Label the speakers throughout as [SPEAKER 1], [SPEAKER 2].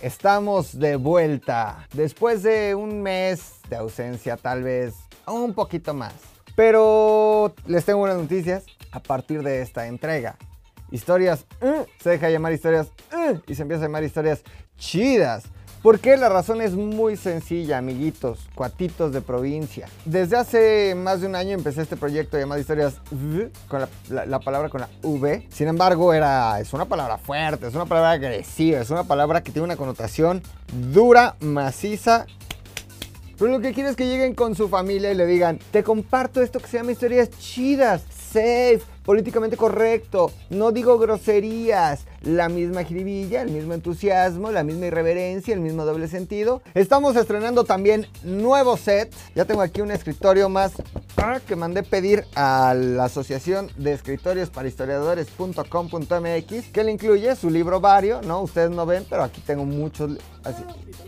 [SPEAKER 1] Estamos de vuelta. Después de un mes de ausencia, tal vez un poquito más. Pero les tengo buenas noticias a partir de esta entrega. Historias uh, se deja llamar historias uh, y se empieza a llamar historias chidas. ¿Por qué? La razón es muy sencilla, amiguitos, cuatitos de provincia. Desde hace más de un año empecé este proyecto llamado Historias V, con la, palabra con la V. Sin embargo, era, es una palabra fuerte, es una palabra agresiva, es una palabra que tiene una connotación dura, maciza pero lo que quiero es que lleguen con su familia y le digan, te comparto esto que se llama historias chidas, safe, políticamente correcto, no digo groserías, la misma jiribilla, el mismo entusiasmo, la misma irreverencia, el mismo doble sentido. Estamos estrenando también nuevo set. Ya tengo aquí un escritorio más ah, que mandé pedir a la Asociación de Escritorios para Historiadores.com.mx que le incluye su libro vario, ¿no? Ustedes no ven, pero aquí tengo muchos.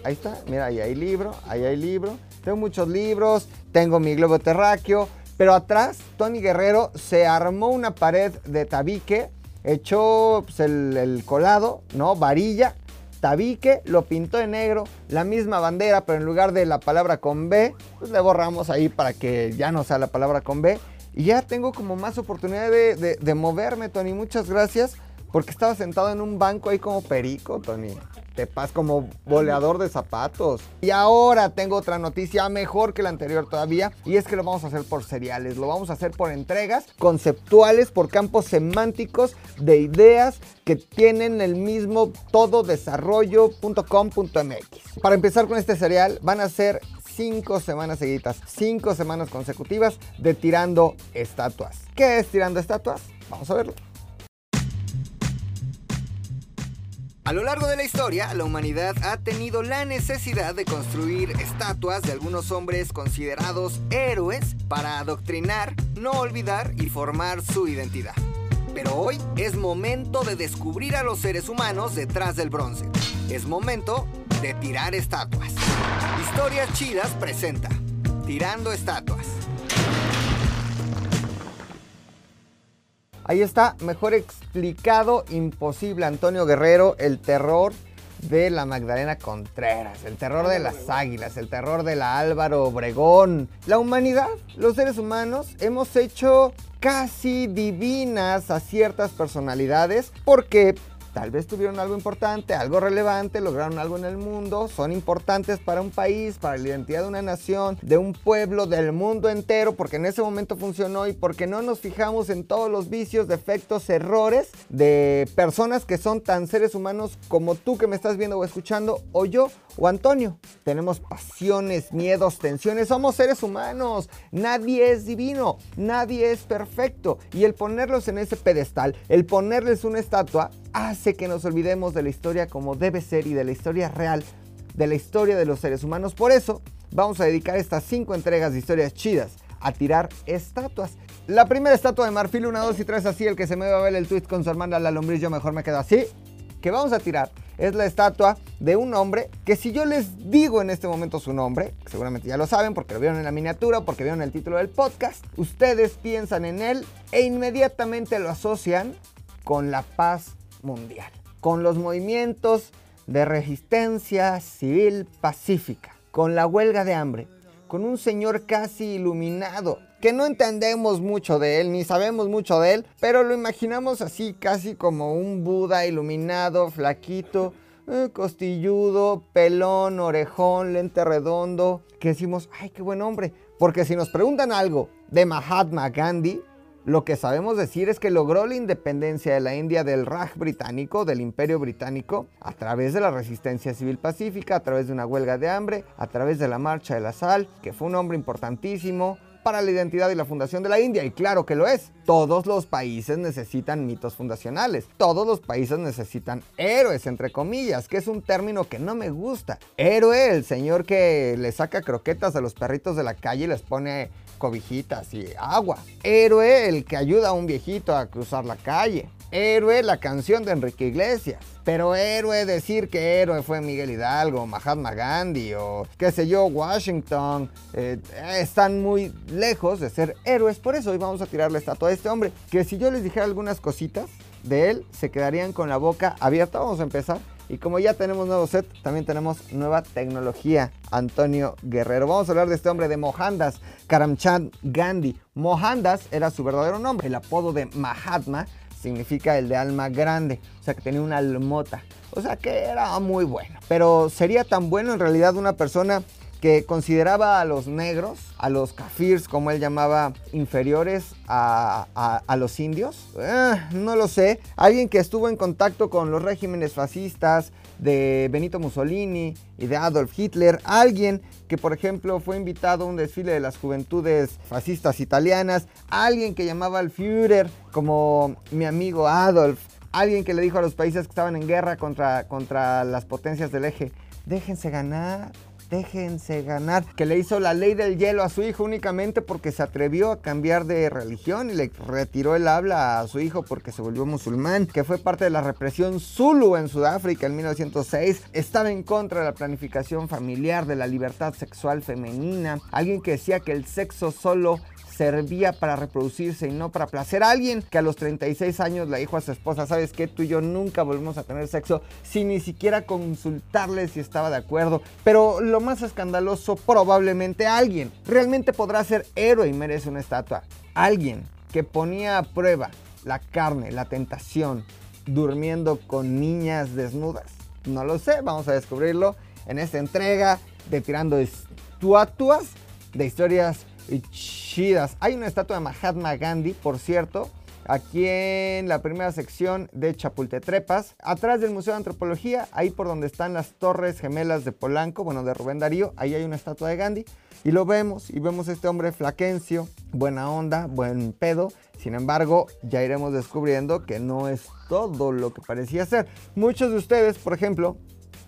[SPEAKER 1] ahí está, mira, ahí hay libro, ahí hay libro. Tengo muchos libros, tengo mi globo terráqueo, pero atrás Tony Guerrero se armó una pared de tabique echó pues, el, colado, ¿no? Varilla, tabique, lo pintó de negro, la misma bandera, pero en lugar de la palabra con B, pues le borramos ahí para que ya no sea la palabra con B. Y ya tengo como más oportunidad de, de moverme, Tony. Muchas gracias, porque estaba sentado en un banco ahí como perico, Tony te pas como boleador de zapatos. Y ahora tengo otra noticia mejor que la anterior todavía, y es que lo vamos a hacer por seriales, lo vamos a hacer por entregas conceptuales, por campos semánticos de ideas que tienen el mismo todo desarrollo.com.mx. Para empezar con este serial, van a ser cinco semanas seguidas, cinco semanas consecutivas de tirando estatuas. ¿Qué es tirando estatuas? Vamos a verlo. A lo largo de la historia, la humanidad ha tenido la necesidad de construir estatuas de algunos hombres considerados héroes para adoctrinar, no olvidar y formar su identidad. Pero hoy es momento de descubrir a los seres humanos detrás del bronce. Es momento de tirar estatuas. Historias Chidas presenta Tirando Estatuas. Ahí está, mejor explicado, imposible. Antonio Guerrero, el terror de la Magdalena Contreras, el terror de las águilas, el terror de la Álvaro Obregón. La humanidad, los seres humanos, hemos hecho casi divinas a ciertas personalidades porque tal vez tuvieron algo importante, algo relevante, lograron algo en el mundo, son importantes para un país, para la identidad de una nación, de un pueblo, del mundo entero, porque en ese momento funcionó y porque no nos fijamos en todos los vicios, defectos, errores de personas que son tan seres humanos como tú que me estás viendo o escuchando, o yo, o Antonio. Tenemos pasiones, miedos, tensiones, somos seres humanos, nadie es divino, nadie es perfecto, y el ponerlos en ese pedestal, el ponerles una estatua, hace que nos olvidemos de la historia como debe ser y de la historia real, de la historia de los seres humanos. Por eso vamos a dedicar estas cinco entregas de historias chidas a tirar estatuas. La primera estatua de marfil, una, dos y tres, así, el que se me va a ver el tweet con su hermana la lombriz, yo mejor me quedo así. Que vamos a tirar es la estatua de un hombre que si yo les digo en este momento su nombre, seguramente ya lo saben porque lo vieron en la miniatura, porque vieron el título del podcast, ustedes piensan en él e inmediatamente lo asocian con la paz mundial, con los movimientos de resistencia civil pacífica, con la huelga de hambre, con un señor casi iluminado, que no entendemos mucho de él, ni sabemos mucho de él, pero lo imaginamos así casi como un Buda iluminado, flaquito, eh, costilludo, pelón, orejón, lente redondo, que decimos, ay, qué buen hombre, porque si nos preguntan algo de Mahatma Gandhi, lo que sabemos decir es que logró la independencia de la India del Raj británico, del Imperio británico, a través de la resistencia civil pacífica, a través de una huelga de hambre, a través de la marcha de la sal, que fue un hombre importantísimo para la identidad y la fundación de la India, y claro que lo es. Todos los países necesitan mitos fundacionales, todos los países necesitan héroes, entre comillas, que es un término que no me gusta. Héroe, el señor que le saca croquetas a los perritos de la calle y les pone cobijitas y agua. Héroe, el que ayuda a un viejito a cruzar la calle. Héroe, la canción de Enrique Iglesias. Pero héroe, decir que héroe fue Miguel Hidalgo, Mahatma Gandhi o qué sé yo, Washington, eh, están muy lejos de ser héroes. Por eso hoy vamos a tirarle estatua a este hombre. Que si yo les dijera algunas cositas de él, se quedarían con la boca abierta. Vamos a empezar Y como ya tenemos nuevo set, también tenemos nueva tecnología. Antonio Guerrero. Vamos a hablar de este hombre de Mohandas Karamchand Gandhi. Mohandas era su verdadero nombre. El apodo de Mahatma significa el de alma grande, o sea que tenía una almota, o sea que era muy bueno. Pero sería tan bueno en realidad una persona que consideraba a los negros, a los kafirs, como él llamaba, inferiores a, los indios? Eh, no lo sé. Alguien que estuvo en contacto con los regímenes fascistas de Benito Mussolini y de Adolf Hitler. Alguien que, por ejemplo, fue invitado a un desfile de las juventudes fascistas italianas. Alguien que llamaba al Führer como mi amigo Adolf. Alguien que le dijo a los países que estaban en guerra contra, contra las potencias del eje, déjense ganar, déjense ganar, que le hizo la ley del hielo a su hijo únicamente porque se atrevió a cambiar de religión y le retiró el habla a su hijo porque se volvió musulmán, que fue parte de la represión Zulu en Sudáfrica en 1906, estaba en contra de la planificación familiar, de la libertad sexual femenina, alguien que decía que el sexo solo servía para reproducirse y no para placer. Alguien que a los 36 años le dijo a su esposa, ¿sabes qué? Tú y yo nunca volvemos a tener sexo sin ni siquiera consultarle si estaba de acuerdo. Pero lo más escandaloso, probablemente alguien realmente podrá ser héroe y merece una estatua. Alguien que ponía a prueba la carne, la tentación, durmiendo con niñas desnudas. No lo sé, vamos a descubrirlo en esta entrega de Tirando Estatuas de historias chidas. Hay una estatua de Mahatma Gandhi, por cierto, aquí en la primera sección de Chapultetrepas, atrás del Museo de Antropología, ahí por donde están las Torres Gemelas de Polanco, bueno, de Rubén Darío, ahí hay una estatua de Gandhi. Y lo vemos, y vemos este hombre flaquencio, buena onda, buen pedo. Sin embargo, ya iremos descubriendo que no es todo lo que parecía ser. Muchos de ustedes, por ejemplo,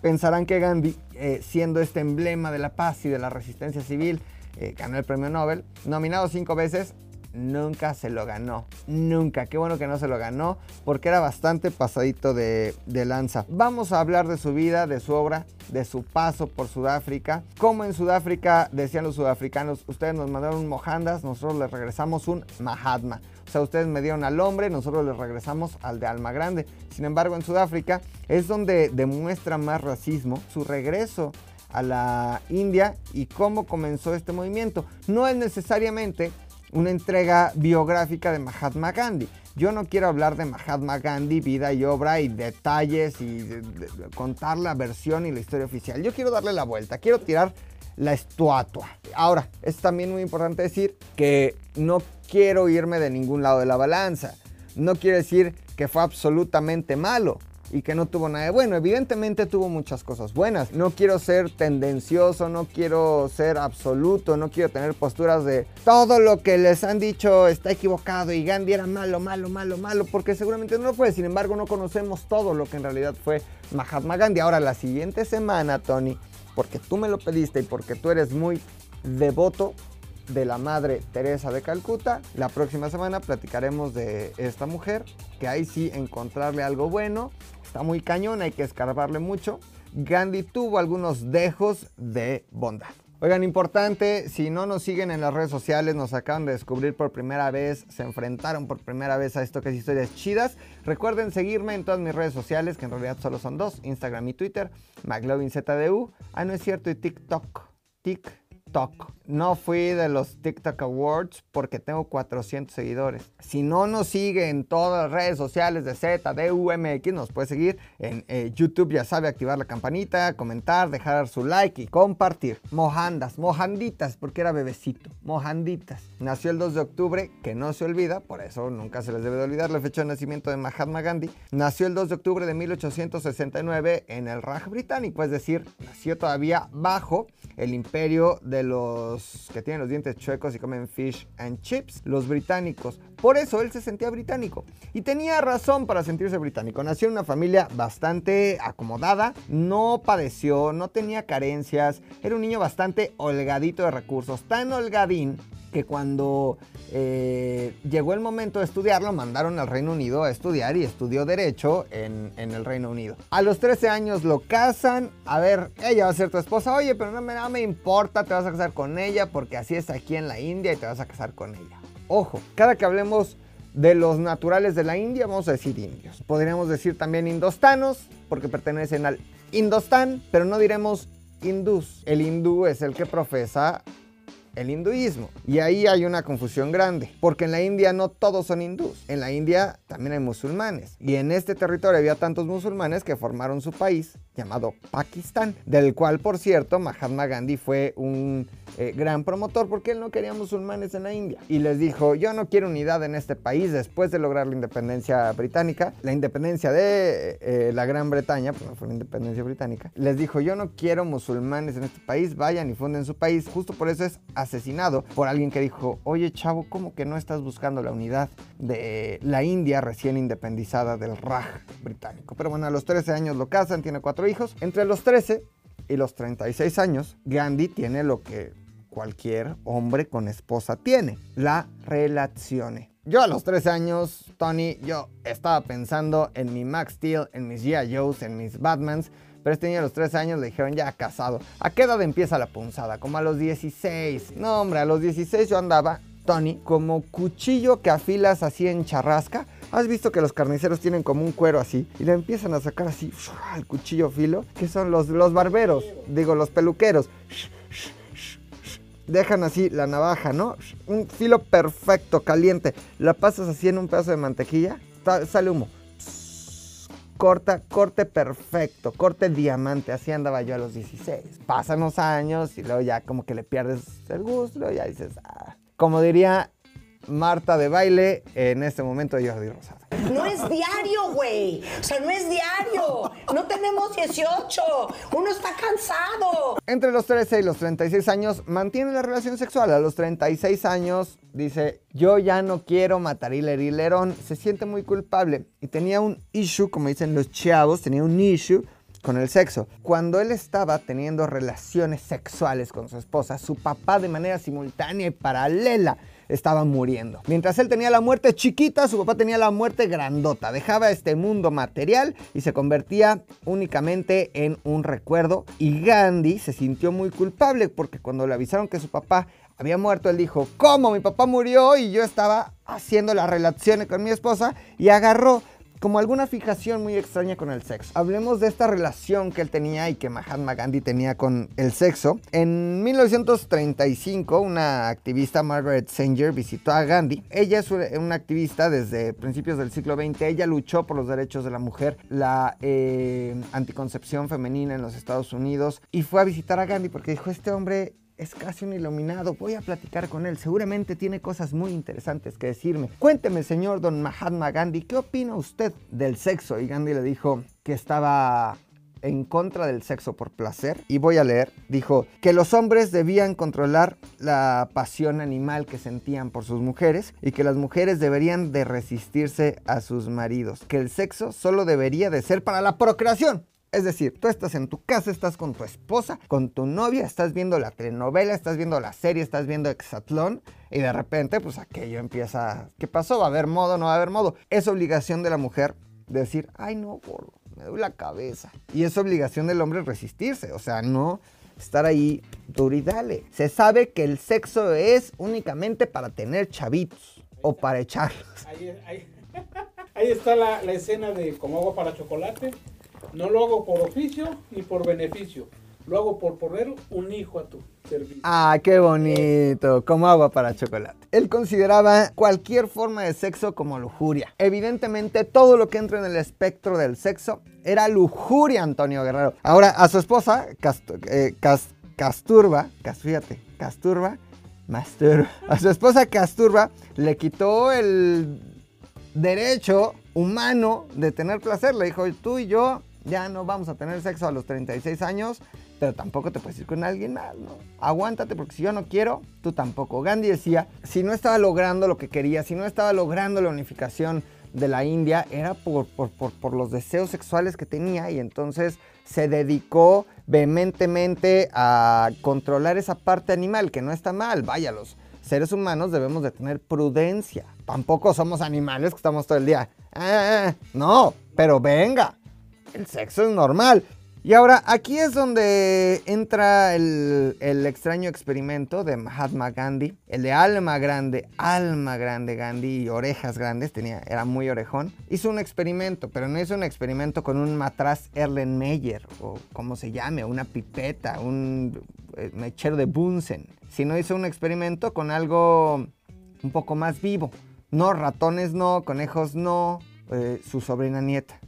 [SPEAKER 1] pensarán que Gandhi, eh, siendo este emblema de la paz y de la resistencia civil, eh, ganó el premio Nobel, nominado cinco veces, nunca se lo ganó. Nunca. Qué bueno que no se lo ganó porque era bastante pasadito de, de, lanza. Vamos a hablar de su vida, de su obra, de su paso por Sudáfrica. Como en Sudáfrica decían los sudafricanos, ustedes nos mandaron un Mohandas, nosotros les regresamos un Mahatma. O sea, ustedes me dieron al hombre, nosotros les regresamos al de alma grande. Sin embargo, en Sudáfrica es donde demuestra más racismo su regreso a la India y cómo comenzó este movimiento. No es necesariamente una entrega biográfica de Mahatma Gandhi. Yo no quiero hablar de Mahatma Gandhi, vida y obra y detalles y contar la versión y la historia oficial. Yo quiero darle la vuelta, quiero tirar la estatua. Ahora, es también muy importante decir que no quiero irme de ningún lado de la balanza. No quiero decir que fue absolutamente malo y que no tuvo nada de bueno. Evidentemente tuvo muchas cosas buenas. No quiero ser tendencioso, no quiero ser absoluto, no quiero tener posturas de todo lo que les han dicho está equivocado y Gandhi era malo, malo, malo, malo, porque seguramente no lo fue. Sin embargo, no conocemos todo lo que en realidad fue Mahatma Gandhi. Ahora, la siguiente semana, Tony, porque tú me lo pediste y porque tú eres muy devoto de la Madre Teresa de Calcuta. La próxima semana platicaremos de esta mujer, que ahí sí encontrarle algo bueno está muy cañón, hay que escarbarle mucho. Gandhi tuvo algunos dejos de bondad. Oigan, importante, si no nos siguen en las redes sociales, nos acaban de descubrir por primera vez, se enfrentaron por primera vez a esto que es historias chidas. Recuerden seguirme en todas mis redes sociales, que en realidad solo son dos, Instagram y Twitter, McLovinZDU. Ah, no es cierto, y TikTok. TikTok. No fui de los TikTok Awards porque tengo 400 seguidores. Si no nos sigue en todas las redes sociales de ZDUMX, nos puede seguir en eh, YouTube, ya sabe, activar la campanita, comentar, dejar su like y compartir. Mohandas, mojanditas, porque era bebecito. Mojanditas. Nació el 2 de octubre, que no se olvida, por eso nunca se les debe de olvidar la fecha de nacimiento de Mahatma Gandhi. Nació el 2 de octubre de 1869 en el Raj británico, es decir, nació todavía bajo el imperio de los que tienen los dientes chuecos y comen fish and chips, los británicos. Por eso él se sentía británico. Y tenía razón para sentirse británico. Nació en una familia bastante acomodada, no padeció, no tenía carencias, era un niño bastante holgadito de recursos, tan holgadín que cuando eh, llegó el momento de estudiarlo, mandaron al Reino Unido a estudiar y estudió Derecho en, el Reino Unido. A los 13 años lo casan, a ver, ella va a ser tu esposa, oye, pero no me, no me importa, te vas a casar con ella porque así es aquí en la India y te vas a casar con ella. Ojo, cada que hablemos de los naturales de la India, vamos a decir indios. Podríamos decir también indostanos, porque pertenecen al Indostán, pero no diremos hindús. El hindú es el que profesa el hinduismo. Y ahí hay una confusión grande, porque en la India no todos son hindús. En la India también hay musulmanes. Y en este territorio había tantos musulmanes que formaron su país llamado Pakistán, del cual, por cierto, Mahatma Gandhi fue un eh, gran promotor porque él no quería musulmanes en la India. Y les dijo, yo no quiero unidad en este país después de lograr la independencia británica, la independencia de eh, la Gran Bretaña, pues no fue la independencia británica, les dijo, yo no quiero musulmanes en este país, vayan y funden su país. Justo por eso es asesinado por alguien que dijo, oye chavo, ¿cómo que no estás buscando la unidad de la India recién independizada del Raj británico? Pero bueno, a los 13 años lo casan, tiene cuatro hijos. Entre los 13 y los 36 años, Gandhi tiene lo que cualquier hombre con esposa tiene, la relación. Yo a los 13 años, Tony, yo estaba pensando en mi Max Steel, en mis G.I. Joes, en mis Batmans, pero este niño a los 13 años le dijeron ya casado. ¿A qué edad empieza la punzada? Como a los 16. No, hombre, a los 16 yo andaba, Tony, como cuchillo que afilas así en charrasca. ¿Has visto que los carniceros tienen como un cuero así? Y le empiezan a sacar así el cuchillo filo, que son los, los barberos, digo, los peluqueros dejan así la navaja, ¿no? Un filo perfecto, caliente. La pasas así en un pedazo de mantequilla, sale humo. Corta, corte perfecto, corte diamante. Así andaba yo a los 16. Pasan los años y luego ya como que le pierdes el gusto, luego ya dices, ah. Como diría Marta de baile, en este momento Jordi Rosado.
[SPEAKER 2] No es diario, güey. O sea, no es diario. No tenemos 18. Uno está cansado.
[SPEAKER 1] Entre los 13 y los 36 años mantiene la relación sexual. A los 36 años dice, yo ya no quiero matar hiler Se siente muy culpable y tenía un issue, como dicen los chavos, tenía un issue con el sexo. Cuando él estaba teniendo relaciones sexuales con su esposa, su papá de manera simultánea y paralela estaba muriendo. Mientras él tenía la muerte chiquita, su papá tenía la muerte grandota. Dejaba este mundo material y se convertía únicamente en un recuerdo. Y Gandhi se sintió muy culpable porque cuando le avisaron que su papá había muerto, él dijo, ¿cómo? Mi papá murió y yo estaba haciendo las relaciones con mi esposa y agarró como alguna fijación muy extraña con el sexo. Hablemos de esta relación que él tenía y que Mahatma Gandhi tenía con el sexo. En 1935, una activista, Margaret Sanger, visitó a Gandhi. Ella es una activista desde principios del siglo XX. Ella luchó por los derechos de la mujer, la eh, anticoncepción femenina en los Estados Unidos y fue a visitar a Gandhi porque dijo, este hombre es casi un iluminado. Voy a platicar con él. Seguramente tiene cosas muy interesantes que decirme. Cuénteme, señor don Mahatma Gandhi, ¿qué opina usted del sexo? Y Gandhi le dijo que estaba en contra del sexo por placer. Y voy a leer. Dijo que los hombres debían controlar la pasión animal que sentían por sus mujeres y que las mujeres deberían de resistirse a sus maridos. Que el sexo solo debería de ser para la procreación. Es decir, tú estás en tu casa, estás con tu esposa, con tu novia, estás viendo la telenovela, estás viendo la serie, estás viendo Exatlón y de repente pues aquello empieza, ¿qué pasó? ¿Va a haber modo? ¿No va a haber modo? Es obligación de la mujer decir, ay no, gordo, me doy la cabeza. Y es obligación del hombre resistirse, o sea, no estar ahí duro y dale. Se sabe que el sexo es únicamente para tener chavitos o para echarlos.
[SPEAKER 3] Ahí, está la, la escena de como agua para chocolate no lo hago por oficio ni por beneficio. Lo hago por poner un hijo a tu servicio.
[SPEAKER 1] Ah, qué bonito, como agua para chocolate. Él consideraba cualquier forma de sexo como lujuria. Evidentemente, todo lo que entra en el espectro del sexo era lujuria, Antonio Guerrero. Ahora, a su esposa, eh, Casturba, fíjate, Casturba, Masturba. A su esposa Casturba le quitó el derecho humano de tener placer. Le dijo, tú y yo ya no vamos a tener sexo a los 36 años, pero tampoco te puedes ir con alguien más, ¿no? Aguántate porque si yo no quiero, tú tampoco. Gandhi decía, si no estaba logrando lo que quería, si no estaba logrando la unificación de la India, era por, los deseos sexuales que tenía y entonces se dedicó vehementemente a controlar esa parte animal, que no está mal, vaya, los seres humanos debemos de tener prudencia. Tampoco somos animales que estamos todo el día. Ah, no, pero venga, el sexo es normal. Y ahora, aquí es donde entra el, extraño experimento de Mahatma Gandhi, el de alma grande, alma grande Gandhi y orejas grandes, tenía, era muy orejón. Hizo un experimento, pero no hizo un experimento con un matraz Erlenmeyer, o como se llame, una pipeta, un eh, mechero de Bunsen, sino hizo un experimento con algo un poco más vivo. No, ratones no, conejos no, eh, su sobrina nieta.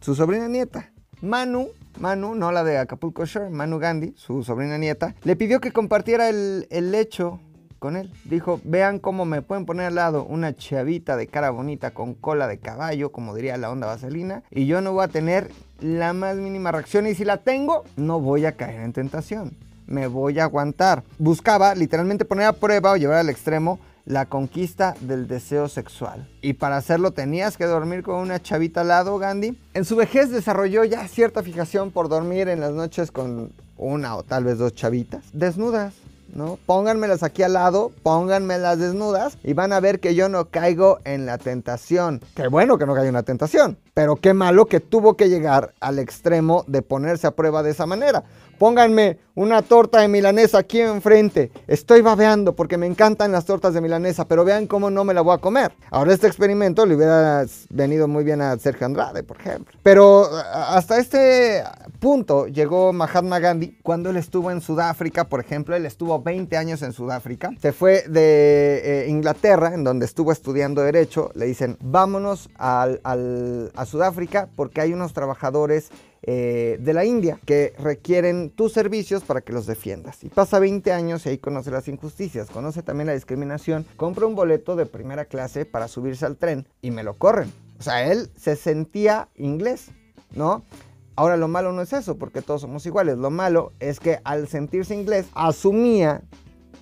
[SPEAKER 1] Su sobrina nieta, Manu, Manu, no la de Acapulco Shore, Manu Gandhi, su sobrina nieta, le pidió que compartiera el, el lecho con él. Dijo, vean cómo me pueden poner al lado una chavita de cara bonita con cola de caballo, como diría la onda vaselina, y yo no voy a tener la más mínima reacción y si la tengo, no voy a caer en tentación. Me voy a aguantar. Buscaba literalmente poner a prueba o llevar al extremo la conquista del deseo sexual. Y para hacerlo tenías que dormir con una chavita al lado, Gandhi. En su vejez desarrolló ya cierta fijación por dormir en las noches con una o tal vez dos chavitas desnudas. ¿no? Pónganmelas aquí al lado, pónganmelas desnudas y van a ver que yo no caigo en la tentación. Qué bueno que no caiga en la tentación, pero qué malo que tuvo que llegar al extremo de ponerse a prueba de esa manera. Pónganme una torta de milanesa aquí enfrente. Estoy babeando porque me encantan las tortas de milanesa, pero vean cómo no me la voy a comer. Ahora este experimento le hubiera venido muy bien a Sergio Andrade, por ejemplo. Pero hasta este punto llegó Mahatma Gandhi cuando él estuvo en Sudáfrica, por ejemplo, él estuvo 20 años en Sudáfrica. Se fue de eh, Inglaterra, en donde estuvo estudiando derecho. Le dicen, vámonos a Sudáfrica porque hay unos trabajadores eh, de la India que requieren tus servicios para que los defiendas. Y pasa 20 años y ahí conoce las injusticias, conoce también la discriminación, compra un boleto de primera clase para subirse al tren y me lo corren. O sea, él se sentía inglés, ¿no? Ahora lo malo no es eso, porque todos somos iguales. Lo malo es que al sentirse inglés asumía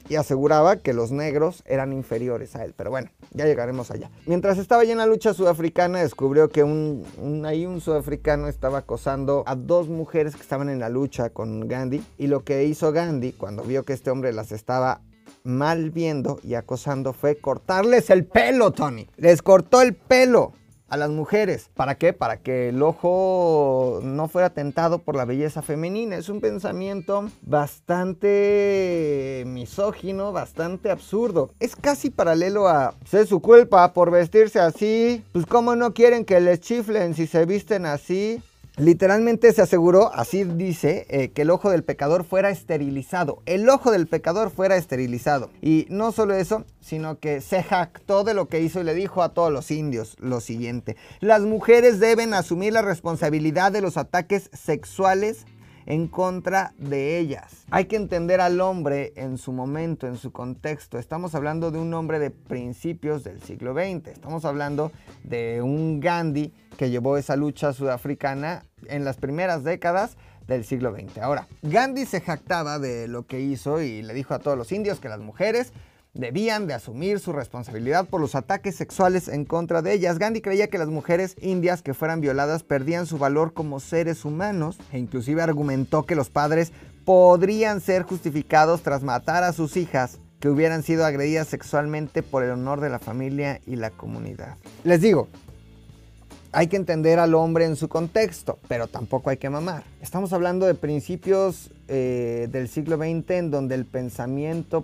[SPEAKER 1] y aseguraba que los negros eran inferiores a él. Pero bueno, ya llegaremos allá. Mientras estaba allí en la lucha sudafricana, descubrió que un, ahí un sudafricano estaba acosando a dos mujeres que estaban en la lucha con Gandhi. Y lo que hizo Gandhi cuando vio que este hombre las estaba mal viendo y acosando fue cortarles el pelo, Tony. Les cortó el pelo a las mujeres. ¿Para qué? Para que el ojo no fuera tentado por la belleza femenina. Es un pensamiento bastante misógino, bastante absurdo. Es casi paralelo a, sé su culpa por vestirse así, pues cómo no quieren que les chiflen si se visten así. Literalmente se aseguró, así dice, eh, que el ojo del pecador fuera esterilizado. El ojo del pecador fuera esterilizado. Y no solo eso, sino que se jactó de lo que hizo y le dijo a todos los indios lo siguiente. Las mujeres deben asumir la responsabilidad de los ataques sexuales en contra de ellas. Hay que entender al hombre en su momento, en su contexto. Estamos hablando de un hombre de principios del siglo XX. Estamos hablando de un Gandhi que llevó esa lucha sudafricana en las primeras décadas del siglo XX. Ahora, Gandhi se jactaba de lo que hizo y le dijo a todos los indios que las mujeres debían de asumir su responsabilidad por los ataques sexuales en contra de ellas. Gandhi creía que las mujeres indias que fueran violadas perdían su valor como seres humanos e inclusive argumentó que los padres podrían ser justificados tras matar a sus hijas que hubieran sido agredidas sexualmente por el honor de la familia y la comunidad. Les digo, hay que entender al hombre en su contexto, pero tampoco hay que mamar. Estamos hablando de principios eh, del siglo XX en donde el pensamiento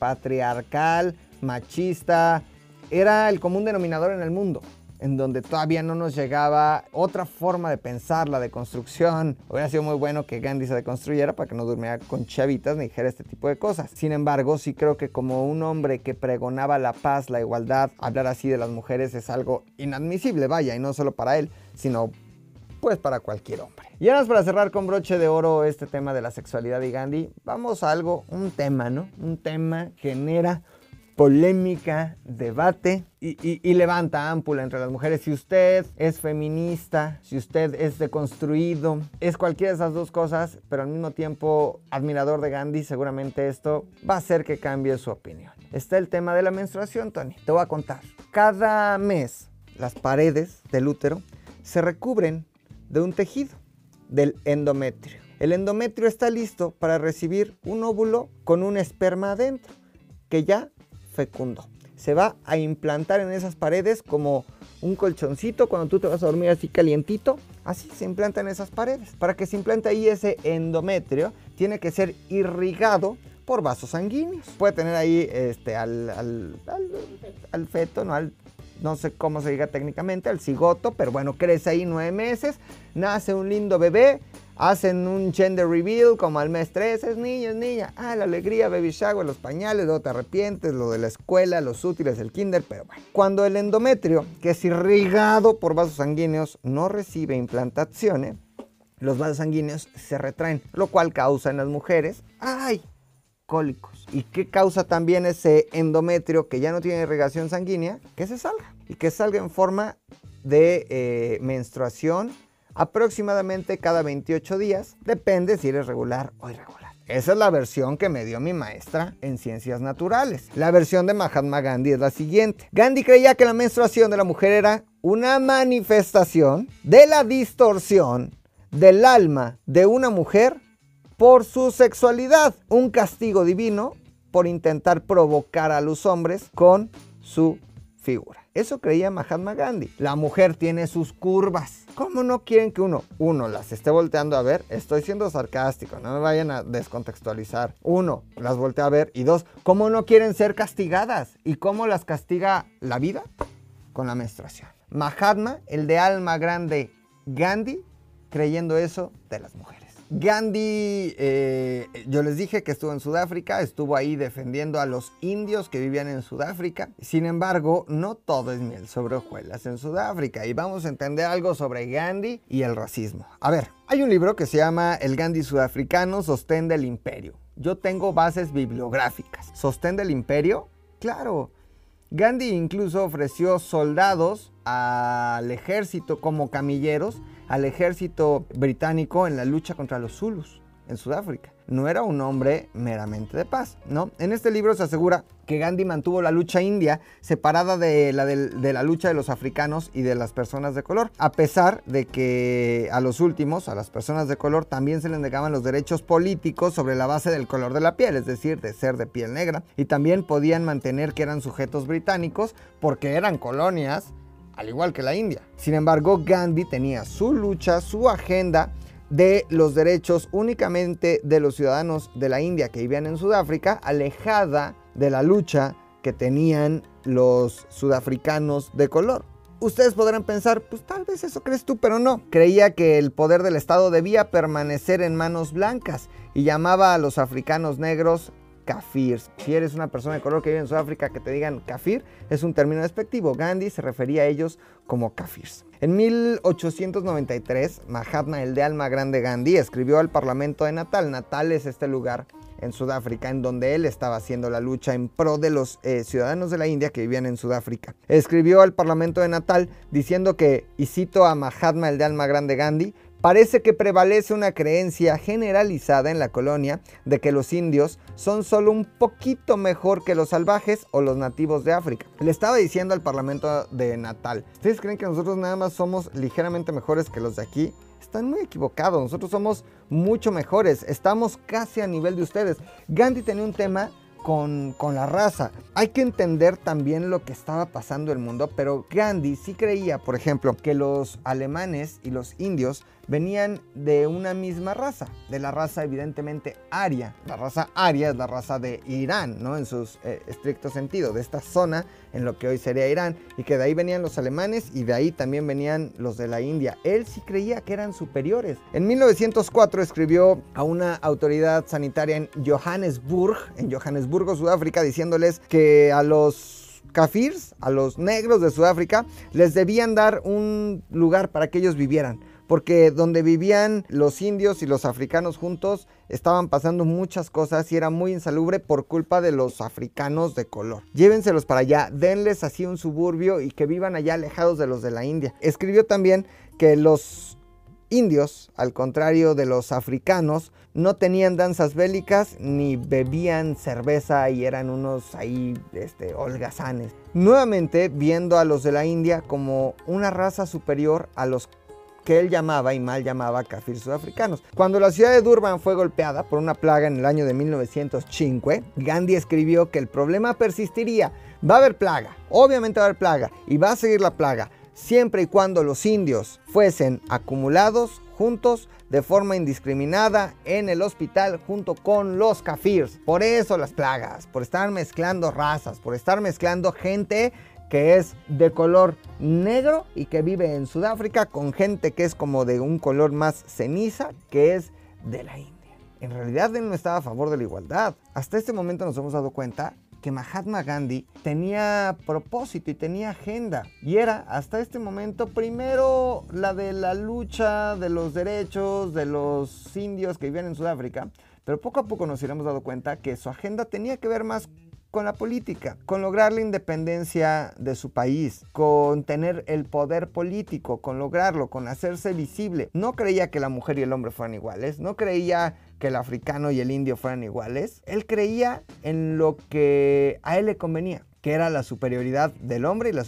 [SPEAKER 1] patriarcal, machista, era el común denominador en el mundo en donde todavía no nos llegaba otra forma de pensar, la de construcción. Hubiera sido muy bueno que Gandhi se deconstruyera para que no durmiera con chavitas ni dijera este tipo de cosas. Sin embargo, sí creo que como un hombre que pregonaba la paz, la igualdad, hablar así de las mujeres es algo inadmisible, vaya, y no solo para él, sino pues para cualquier hombre. Y ahora para cerrar con broche de oro este tema de la sexualidad y Gandhi, vamos a algo, un tema, ¿no? Un tema genera polémica, debate y, levanta ámpula entre las mujeres. Si usted es feminista, si usted es deconstruido, es cualquiera de esas dos cosas, pero al mismo tiempo admirador de Gandhi, seguramente esto va a hacer que cambie su opinión. Está el tema de la menstruación, Tony. Te voy a contar. Cada mes las paredes del útero se recubren de un tejido, del endometrio. El endometrio está listo para recibir un óvulo con un esperma adentro, que ya Se va a implantar en esas paredes como un colchoncito cuando tú te vas a dormir así calientito. Así se implanta en esas paredes. Para que se implante ahí ese endometrio, tiene que ser irrigado por vasos sanguíneos. Puede tener ahí este, al, al, al, feto, ¿no? Al, no sé cómo se diga técnicamente, al cigoto, pero bueno, crece ahí nueve meses, nace un lindo bebé, hacen un gender reveal como al mes 3, es niño, es niña, ah, la alegría, baby shower, los pañales, luego te arrepientes, lo de la escuela, los útiles, el kinder, pero bueno. Cuando el endometrio, que es irrigado por vasos sanguíneos, no recibe implantaciones, los vasos sanguíneos se retraen, lo cual causa en las mujeres, ay, ¿Y qué causa también ese endometrio que ya no tiene irrigación sanguínea? Que se salga. Y que salga en forma de eh, menstruación aproximadamente cada 28 días. Depende si eres regular o irregular. Esa es la versión que me dio mi maestra en ciencias naturales. La versión de Mahatma Gandhi es la siguiente. Gandhi creía que la menstruación de la mujer era una manifestación de la distorsión del alma de una mujer por su sexualidad. Un castigo divino por intentar provocar a los hombres con su figura. Eso creía Mahatma Gandhi. La mujer tiene sus curvas. ¿Cómo no quieren que uno, uno, las esté volteando a ver? Estoy siendo sarcástico, no me vayan a descontextualizar. Uno, las voltea a ver. Y dos, ¿cómo no quieren ser castigadas? ¿Y cómo las castiga la vida? Con la menstruación. Mahatma, el de alma grande Gandhi, creyendo eso de las mujeres. Gandhi, eh, yo les dije que estuvo en Sudáfrica, estuvo ahí defendiendo a los indios que vivían en Sudáfrica. Sin embargo, no todo es miel sobre hojuelas en Sudáfrica y vamos a entender algo sobre Gandhi y el racismo. A ver, hay un libro que se llama El Gandhi sudafricano, sostén del imperio. Yo tengo bases bibliográficas. ¿Sostén del imperio? Claro. Gandhi incluso ofreció soldados al ejército como camilleros al ejército británico en la lucha contra los Zulus en Sudáfrica. No era un hombre meramente de paz, ¿no? En este libro se asegura que Gandhi mantuvo la lucha india separada de la, de, la lucha de los africanos y de las personas de color, a pesar de que a los últimos, a las personas de color, también se les negaban los derechos políticos sobre la base del color de la piel, es decir, de ser de piel negra, y también podían mantener que eran sujetos británicos porque eran colonias al igual que la India. Sin embargo, Gandhi tenía su lucha, su agenda de los derechos únicamente de los ciudadanos de la India que vivían en Sudáfrica, alejada de la lucha que tenían los sudafricanos de color. Ustedes podrán pensar, pues tal vez eso crees tú, pero no. Creía que el poder del Estado debía permanecer en manos blancas y llamaba a los africanos negros kafirs. Si eres una persona de color que vive en Sudáfrica, que te digan kafir, es un término despectivo. Gandhi se refería a ellos como kafirs. En 1893, Mahatma, el de alma grande Gandhi, escribió al Parlamento de Natal. Natal es este lugar en Sudáfrica, en donde él estaba haciendo la lucha en pro de los eh, ciudadanos de la India que vivían en Sudáfrica. Escribió al Parlamento de Natal diciendo que, y cito a Mahatma, el de alma grande Gandhi, Parece que prevalece una creencia generalizada en la colonia de que los indios son solo un poquito mejor que los salvajes o los nativos de África. Le estaba diciendo al Parlamento de Natal, ¿ustedes creen que nosotros nada más somos ligeramente mejores que los de aquí? Están muy equivocados, nosotros somos mucho mejores, estamos casi a nivel de ustedes. Gandhi tenía un tema con, con, la raza. Hay que entender también lo que estaba pasando en el mundo, pero Gandhi sí creía, por ejemplo, que los alemanes y los indios venían de una misma raza, de la raza evidentemente aria. La raza aria es la raza de Irán, ¿no? En su eh, estricto sentido, de esta zona en lo que hoy sería Irán, y que de ahí venían los alemanes y de ahí también venían los de la India. Él sí creía que eran superiores. En 1904 escribió a una autoridad sanitaria en Johannesburg, en Johannesburgo, Sudáfrica, diciéndoles que a los kafirs, a los negros de Sudáfrica, les debían dar un lugar para que ellos vivieran porque donde vivían los indios y los africanos juntos estaban pasando muchas cosas y era muy insalubre por culpa de los africanos de color. Llévenselos para allá, denles así un suburbio y que vivan allá alejados de los de la India. Escribió también que los indios, al contrario de los africanos, no tenían danzas bélicas ni bebían cerveza y eran unos ahí este, holgazanes. Nuevamente viendo a los de la India como una raza superior a los que él llamaba y mal llamaba kafir sudafricanos. Cuando la ciudad de Durban fue golpeada por una plaga en el año de 1905, Gandhi escribió que el problema persistiría. Va a haber plaga, obviamente va a haber plaga y va a seguir la plaga. siempre y cuando los indios fuesen acumulados juntos de forma indiscriminada en el hospital junto con los kafirs. Por eso las plagas, por estar mezclando razas, por estar mezclando gente que es de color negro y que vive en Sudáfrica con gente que es como de un color más ceniza que es de la India. En realidad él no estaba a favor de la igualdad. Hasta este momento nos hemos dado cuenta que Mahatma Gandhi tenía propósito y tenía agenda. Y era hasta este momento primero la de la lucha de los derechos de los indios que vivían en Sudáfrica. Pero poco a poco nos iremos dado cuenta que su agenda tenía que ver más con la política, con lograr la independencia de su país, con tener el poder político, con lograrlo, con hacerse visible. No creía que la mujer y el hombre fueran iguales, no creía que el africano y el indio fueran iguales. Él creía en lo que a él le convenía, que era la superioridad del hombre y la,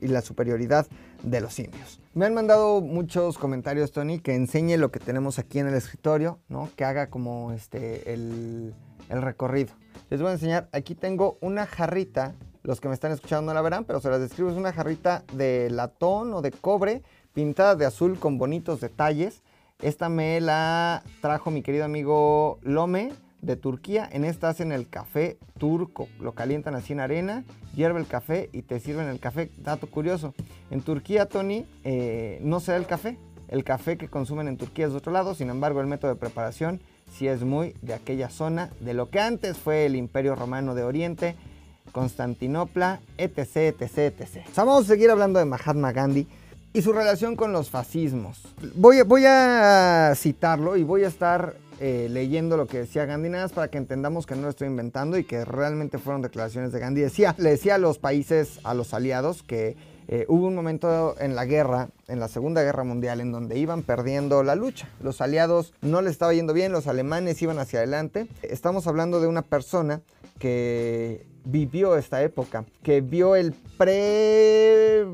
[SPEAKER 1] y la superioridad de los indios. Me han mandado muchos comentarios, Tony, que enseñe lo que tenemos aquí en el escritorio, ¿no? Que haga como este, el recorrido. Les voy a enseñar, aquí tengo una jarrita, los que me están escuchando no la verán, pero se las describo, es una jarrita de latón o de cobre, pintada de azul con bonitos detalles. Esta me la trajo mi querido amigo Lome de Turquía. En esta hacen el café turco. Lo calientan así en arena, hierve el café y te sirven el café. Dato curioso. En Turquía, Tony, eh, no se da el café. El café que consumen en Turquía es de otro lado. Sin embargo, el método de preparación sí es muy de aquella zona, de lo que antes fue el Imperio Romano de Oriente, Constantinopla, etc, etc, etc. vamos a seguir hablando de Mahatma Gandhi y su relación con los fascismos. Voy, voy a citarlo y voy a estar eh, leyendo lo que decía Gandhi, nada más para que entendamos que no lo estoy inventando y que realmente fueron declaraciones de Gandhi. Decía, le decía a los países, a los aliados, que eh, hubo un momento en la guerra, en la Segunda Guerra Mundial, en donde iban perdiendo la lucha. Los aliados no les estaba yendo bien, los alemanes iban hacia adelante. Estamos hablando de una persona que vivió esta época, que vio el pre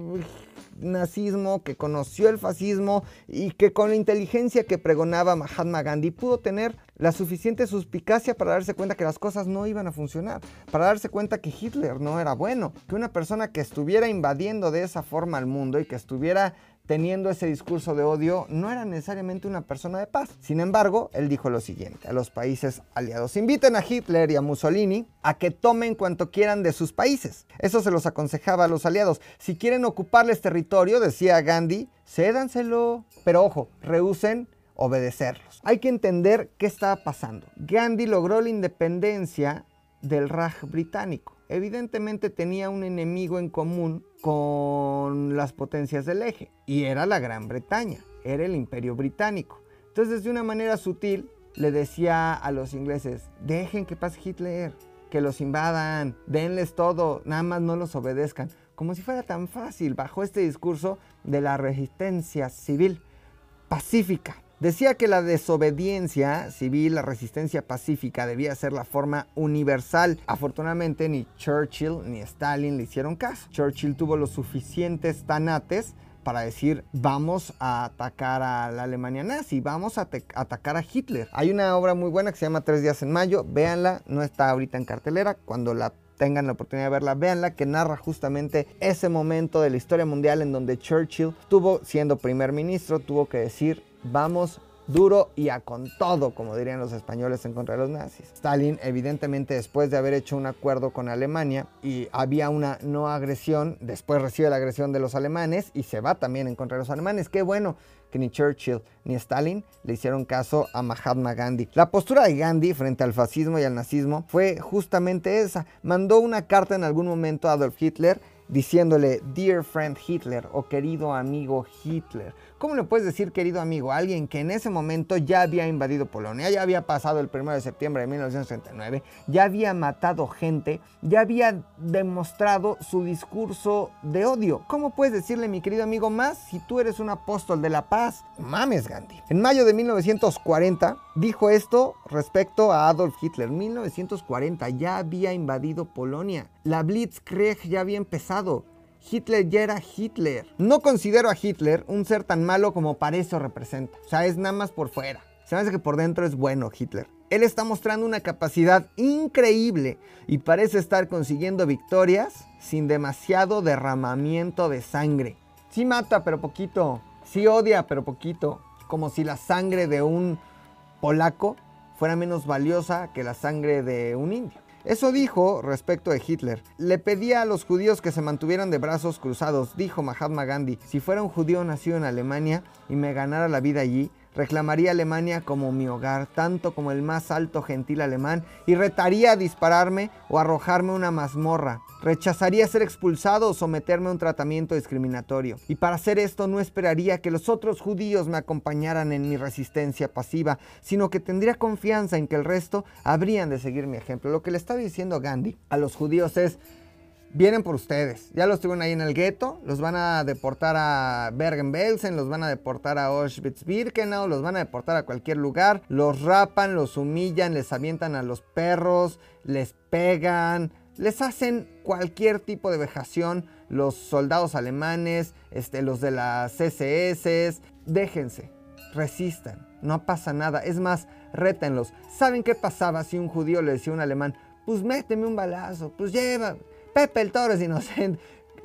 [SPEAKER 1] nazismo, que conoció el fascismo y que con la inteligencia que pregonaba Mahatma Gandhi pudo tener la suficiente suspicacia para darse cuenta que las cosas no iban a funcionar, para darse cuenta que Hitler no era bueno, que una persona que estuviera invadiendo de esa forma al mundo y que estuviera teniendo ese discurso de odio, no era necesariamente una persona de paz. Sin embargo, él dijo lo siguiente a los países aliados, inviten a Hitler y a Mussolini a que tomen cuanto quieran de sus países. Eso se los aconsejaba a los aliados. Si quieren ocuparles territorio, decía Gandhi, cédanselo. Pero ojo, rehúsen obedecerlos. Hay que entender qué estaba pasando. Gandhi logró la independencia del Raj británico. Evidentemente tenía un enemigo en común con las potencias del eje y era la Gran Bretaña, era el imperio británico. Entonces de una manera sutil le decía a los ingleses, dejen que pase Hitler, que los invadan, denles todo, nada más no los obedezcan, como si fuera tan fácil bajo este discurso de la resistencia civil pacífica. Decía que la desobediencia civil, la resistencia pacífica debía ser la forma universal. Afortunadamente ni Churchill ni Stalin le hicieron caso. Churchill tuvo los suficientes tanates para decir vamos a atacar a la Alemania nazi, vamos a atacar a Hitler. Hay una obra muy buena que se llama Tres días en mayo, véanla, no está ahorita en cartelera, cuando la tengan la oportunidad de verla, véanla, que narra justamente ese momento de la historia mundial en donde Churchill tuvo, siendo primer ministro, tuvo que decir vamos duro y a con todo, como dirían los españoles en contra de los nazis. Stalin, evidentemente, después de haber hecho un acuerdo con Alemania y había una no agresión, después recibe la agresión de los alemanes y se va también en contra de los alemanes. Qué bueno que ni Churchill ni Stalin le hicieron caso a Mahatma Gandhi. La postura de Gandhi frente al fascismo y al nazismo fue justamente esa. Mandó una carta en algún momento a Adolf Hitler diciéndole Dear friend Hitler o querido amigo Hitler. ¿Cómo le puedes decir querido amigo a alguien que en ese momento ya había invadido Polonia, ya había pasado el 1 de septiembre de 1939, ya había matado gente, ya había demostrado su discurso de odio? ¿Cómo puedes decirle mi querido amigo más si tú eres un apóstol de la paz? Mames Gandhi. En mayo de 1940 dijo esto respecto a Adolf Hitler. 1940 ya había invadido Polonia. La Blitzkrieg ya había empezado. Hitler ya era Hitler. No considero a Hitler un ser tan malo como parece o representa. O sea, es nada más por fuera. Se me hace que por dentro es bueno Hitler. Él está mostrando una capacidad increíble y parece estar consiguiendo victorias sin demasiado derramamiento de sangre. Sí mata, pero poquito. Sí odia, pero poquito. Como si la sangre de un polaco fuera menos valiosa que la sangre de un indio. Eso dijo respecto de Hitler. Le pedía a los judíos que se mantuvieran de brazos cruzados, dijo Mahatma Gandhi. Si fuera un judío nacido en Alemania y me ganara la vida allí, reclamaría Alemania como mi hogar, tanto como el más alto gentil alemán, y retaría a dispararme o arrojarme una mazmorra. Rechazaría ser expulsado o someterme a un tratamiento discriminatorio. Y para hacer esto no esperaría que los otros judíos me acompañaran en mi resistencia pasiva, sino que tendría confianza en que el resto habrían de seguir mi ejemplo. Lo que le está diciendo Gandhi a los judíos es, vienen por ustedes. Ya los tuvieron ahí en el gueto, los van a deportar a Bergen-Belsen, los van a deportar a Auschwitz-Birkenau, los van a deportar a cualquier lugar, los rapan, los humillan, les avientan a los perros, les pegan, les hacen cualquier tipo de vejación, los soldados alemanes, este, los de las SS, déjense, resistan, no pasa nada, es más, rétenlos. ¿Saben qué pasaba si un judío le decía a un alemán, pues méteme un balazo, pues lleva, Pepe el Toro es inocente.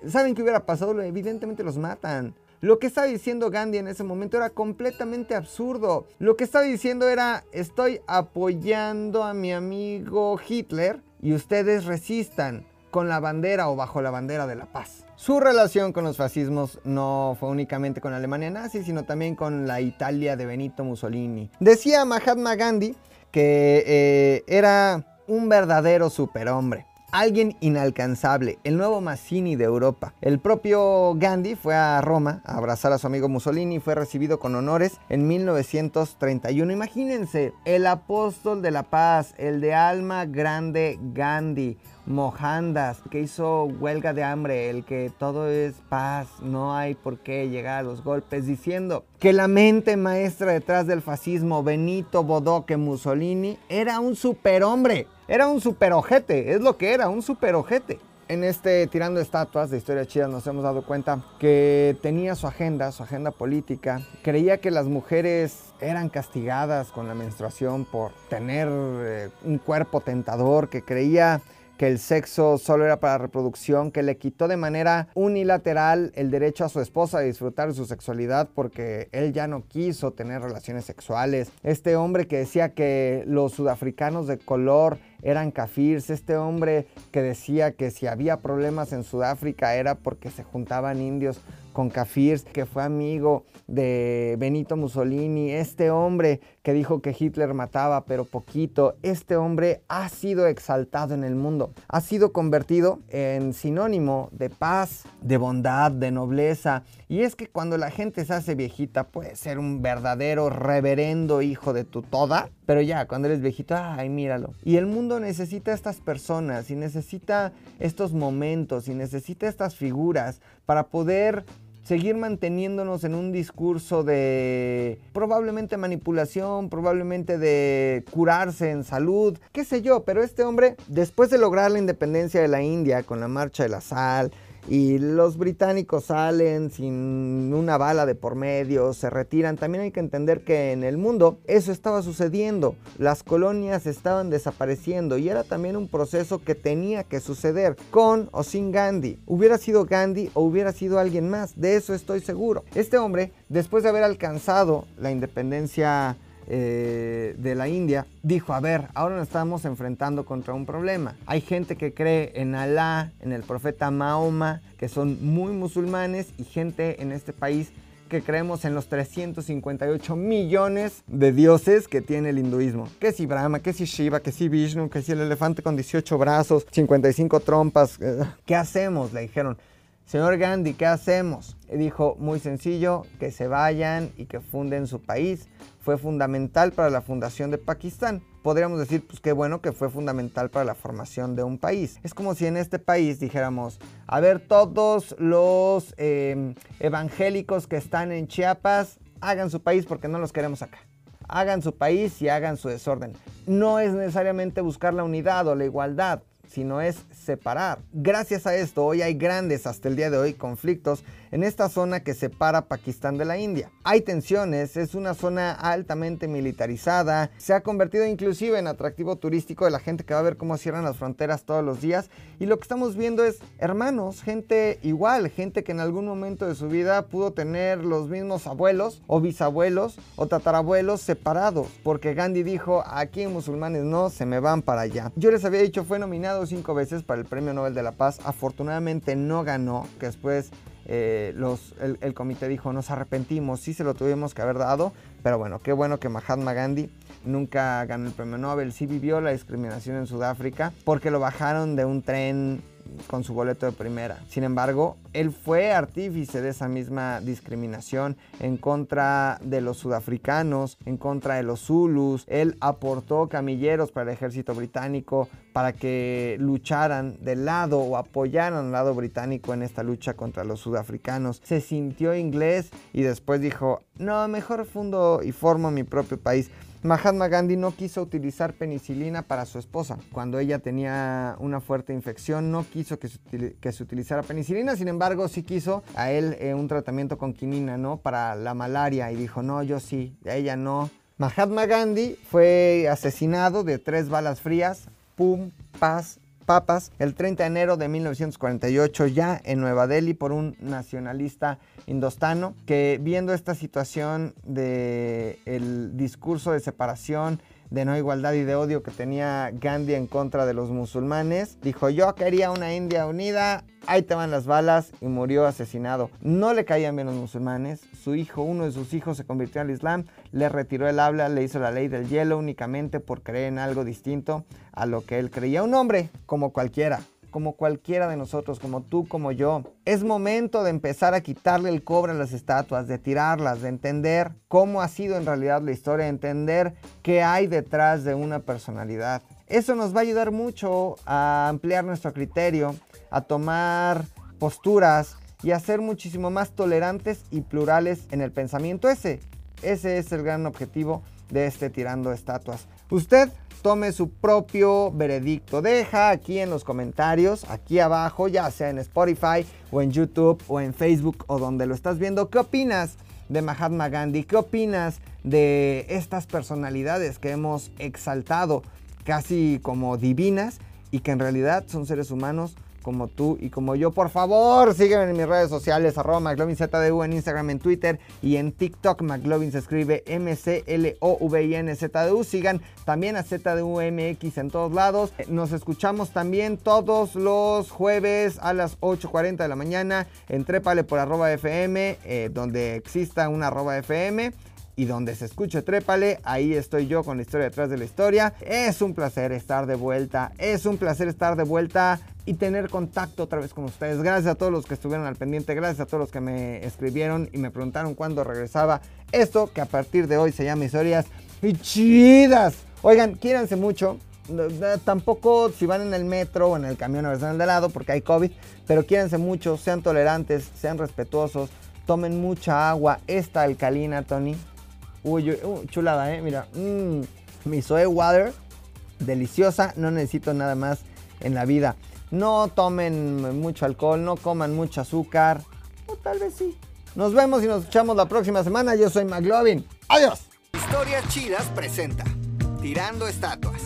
[SPEAKER 1] ¿Saben qué hubiera pasado? Evidentemente los matan. Lo que estaba diciendo Gandhi en ese momento era completamente absurdo. Lo que estaba diciendo era, estoy apoyando a mi amigo Hitler y ustedes resistan con la bandera o bajo la bandera de la paz. Su relación con los fascismos no fue únicamente con Alemania nazi, sino también con la Italia de Benito Mussolini. Decía Mahatma Gandhi que eh, era un verdadero superhombre alguien inalcanzable, el nuevo Mazzini de Europa. El propio Gandhi fue a Roma a abrazar a su amigo Mussolini y fue recibido con honores en 1931. Imagínense, el apóstol de la paz, el de alma grande Gandhi. Mohandas, que hizo huelga de hambre, el que todo es paz, no hay por qué llegar a los golpes, diciendo que la mente maestra detrás del fascismo, Benito Bodoque Mussolini, era un superhombre, era un superojete, es lo que era, un superojete. En este Tirando Estatuas de Historia Chida nos hemos dado cuenta que tenía su agenda, su agenda política. Creía que las mujeres eran castigadas con la menstruación por tener eh, un cuerpo tentador, que creía que el sexo solo era para reproducción, que le quitó de manera unilateral el derecho a su esposa de disfrutar de su sexualidad porque él ya no quiso tener relaciones sexuales. Este hombre que decía que los sudafricanos de color eran kafirs, este hombre que decía que si había problemas en Sudáfrica era porque se juntaban indios con kafirs, que fue amigo de Benito Mussolini, este hombre que dijo que Hitler mataba pero poquito, este hombre ha sido exaltado en el mundo, ha sido convertido en sinónimo de paz, de bondad, de nobleza. Y es que cuando la gente se hace viejita puede ser un verdadero reverendo hijo de tu toda, pero ya, cuando eres viejito, ay, míralo. Y el mundo necesita estas personas y necesita estos momentos y necesita estas figuras para poder seguir manteniéndonos en un discurso de probablemente manipulación, probablemente de curarse en salud, qué sé yo, pero este hombre, después de lograr la independencia de la India con la marcha de la sal, y los británicos salen sin una bala de por medio, se retiran. También hay que entender que en el mundo eso estaba sucediendo, las colonias estaban desapareciendo y era también un proceso que tenía que suceder con o sin Gandhi. Hubiera sido Gandhi o hubiera sido alguien más, de eso estoy seguro. Este hombre, después de haber alcanzado la independencia eh, de la India, dijo, a ver, ahora nos estamos enfrentando contra un problema. Hay gente que cree en Alá, en el profeta Mahoma, que son muy musulmanes, y gente en este país que creemos en los 358 millones de dioses que tiene el hinduismo. Que si Brahma, que si Shiva, que si Vishnu, que si el elefante con 18 brazos, 55 trompas. Eh, ¿Qué hacemos? Le dijeron. Señor Gandhi, ¿qué hacemos? Y dijo, muy sencillo, que se vayan y que funden su país fue fundamental para la fundación de Pakistán. Podríamos decir, pues qué bueno que fue fundamental para la formación de un país. Es como si en este país dijéramos, a ver, todos los em, evangélicos que están en Chiapas, hagan su país porque no los queremos acá. Hagan su país y hagan su desorden. No es necesariamente buscar la unidad o la igualdad sino es separar. Gracias a esto, hoy hay grandes, hasta el día de hoy, conflictos en esta zona que separa Pakistán de la India. Hay tensiones, es una zona altamente militarizada, se ha convertido inclusive en atractivo turístico de la gente que va a ver cómo cierran las fronteras todos los días. Y lo que estamos viendo es hermanos, gente igual, gente que en algún momento de su vida pudo tener los mismos abuelos o bisabuelos o tatarabuelos separados, porque Gandhi dijo, aquí musulmanes no, se me van para allá. Yo les había dicho, fue nominado cinco veces para el Premio Nobel de la Paz, afortunadamente no ganó, que después eh, el, comité dijo, nos arrepentimos, sí se lo tuvimos que haber dado, pero bueno, qué bueno que Mahatma Gandhi nunca ganó el premio Nobel, sí vivió la discriminación en Sudáfrica porque lo bajaron de un tren con su boleto de primera. Sin embargo, él fue artífice de esa misma discriminación en contra de los sudafricanos, en contra de los zulus. Él aportó camilleros para el ejército británico para que lucharan del lado o apoyaran al lado británico en esta lucha contra los sudafricanos. Se sintió inglés y después dijo, no, mejor fundo y formo mi propio país. Mahatma Gandhi no quiso utilizar penicilina para su esposa. Cuando ella tenía una fuerte infección, no quiso que se, utilizara penicilina, sin embargo, sí quiso a él eh, un tratamiento con quinina, ¿no? Para la malaria y dijo, no, yo sí, a ella no. Mahatma Gandhi fue asesinado de tres balas frías, pum, paz, papas el 30 de enero de 1948 ya en Nueva Delhi por un nacionalista indostano que viendo esta situación de el discurso de separación de no igualdad y de odio que tenía Gandhi en contra de los musulmanes, dijo yo quería una India unida, ahí te van las balas y murió asesinado. No le caían bien los musulmanes, su hijo, uno de sus hijos se convirtió al Islam, le retiró el habla, le hizo la ley del hielo únicamente por creer en algo distinto a lo que él creía. Un hombre como cualquiera, como cualquiera de nosotros, como tú, como yo. Es momento de empezar a quitarle el cobre a las estatuas, de tirarlas, de entender cómo ha sido en realidad la historia, de entender qué hay detrás de una personalidad. Eso nos va a ayudar mucho a ampliar nuestro criterio, a tomar posturas y a ser muchísimo más tolerantes y plurales en el pensamiento. Ese, ese es el gran objetivo de este tirando estatuas. Usted tome su propio veredicto. Deja aquí en los comentarios, aquí abajo, ya sea en Spotify o en YouTube o en Facebook o donde lo estás viendo, ¿qué opinas de Mahatma Gandhi? ¿Qué opinas de estas personalidades que hemos exaltado casi como divinas y que en realidad son seres humanos como tú y como yo. Por favor, sígueme en mis redes sociales, arroba McLovinZDU en Instagram, en Twitter y en TikTok. McLovin se escribe M-C-L-O-V-I-N-Z-D-U. Sigan también a ZDUMX en todos lados. Nos escuchamos también todos los jueves a las 8.40 de la mañana en Trépale por arroba FM, eh, donde exista una arroba FM y donde se escuche Trépale, ahí estoy yo con la historia detrás de la historia. Es un placer estar de vuelta, es un placer estar de vuelta y tener contacto otra vez con ustedes. Gracias a todos los que estuvieron al pendiente, gracias a todos los que me escribieron y me preguntaron cuándo regresaba esto que a partir de hoy se llama historias chidas. Oigan, quiéranse mucho. Tampoco si van en el metro o en el camión o están de lado porque hay COVID, pero quiéranse mucho, sean tolerantes, sean respetuosos, tomen mucha agua, esta alcalina, Tony. Uy, uy chulada, eh, mira. Mmm, mi soy water, deliciosa, no necesito nada más en la vida. No tomen mucho alcohol, no coman mucho azúcar. O tal vez sí. Nos vemos y nos escuchamos la próxima semana. Yo soy McLovin. Adiós.
[SPEAKER 4] Historias Chidas presenta Tirando Estatuas.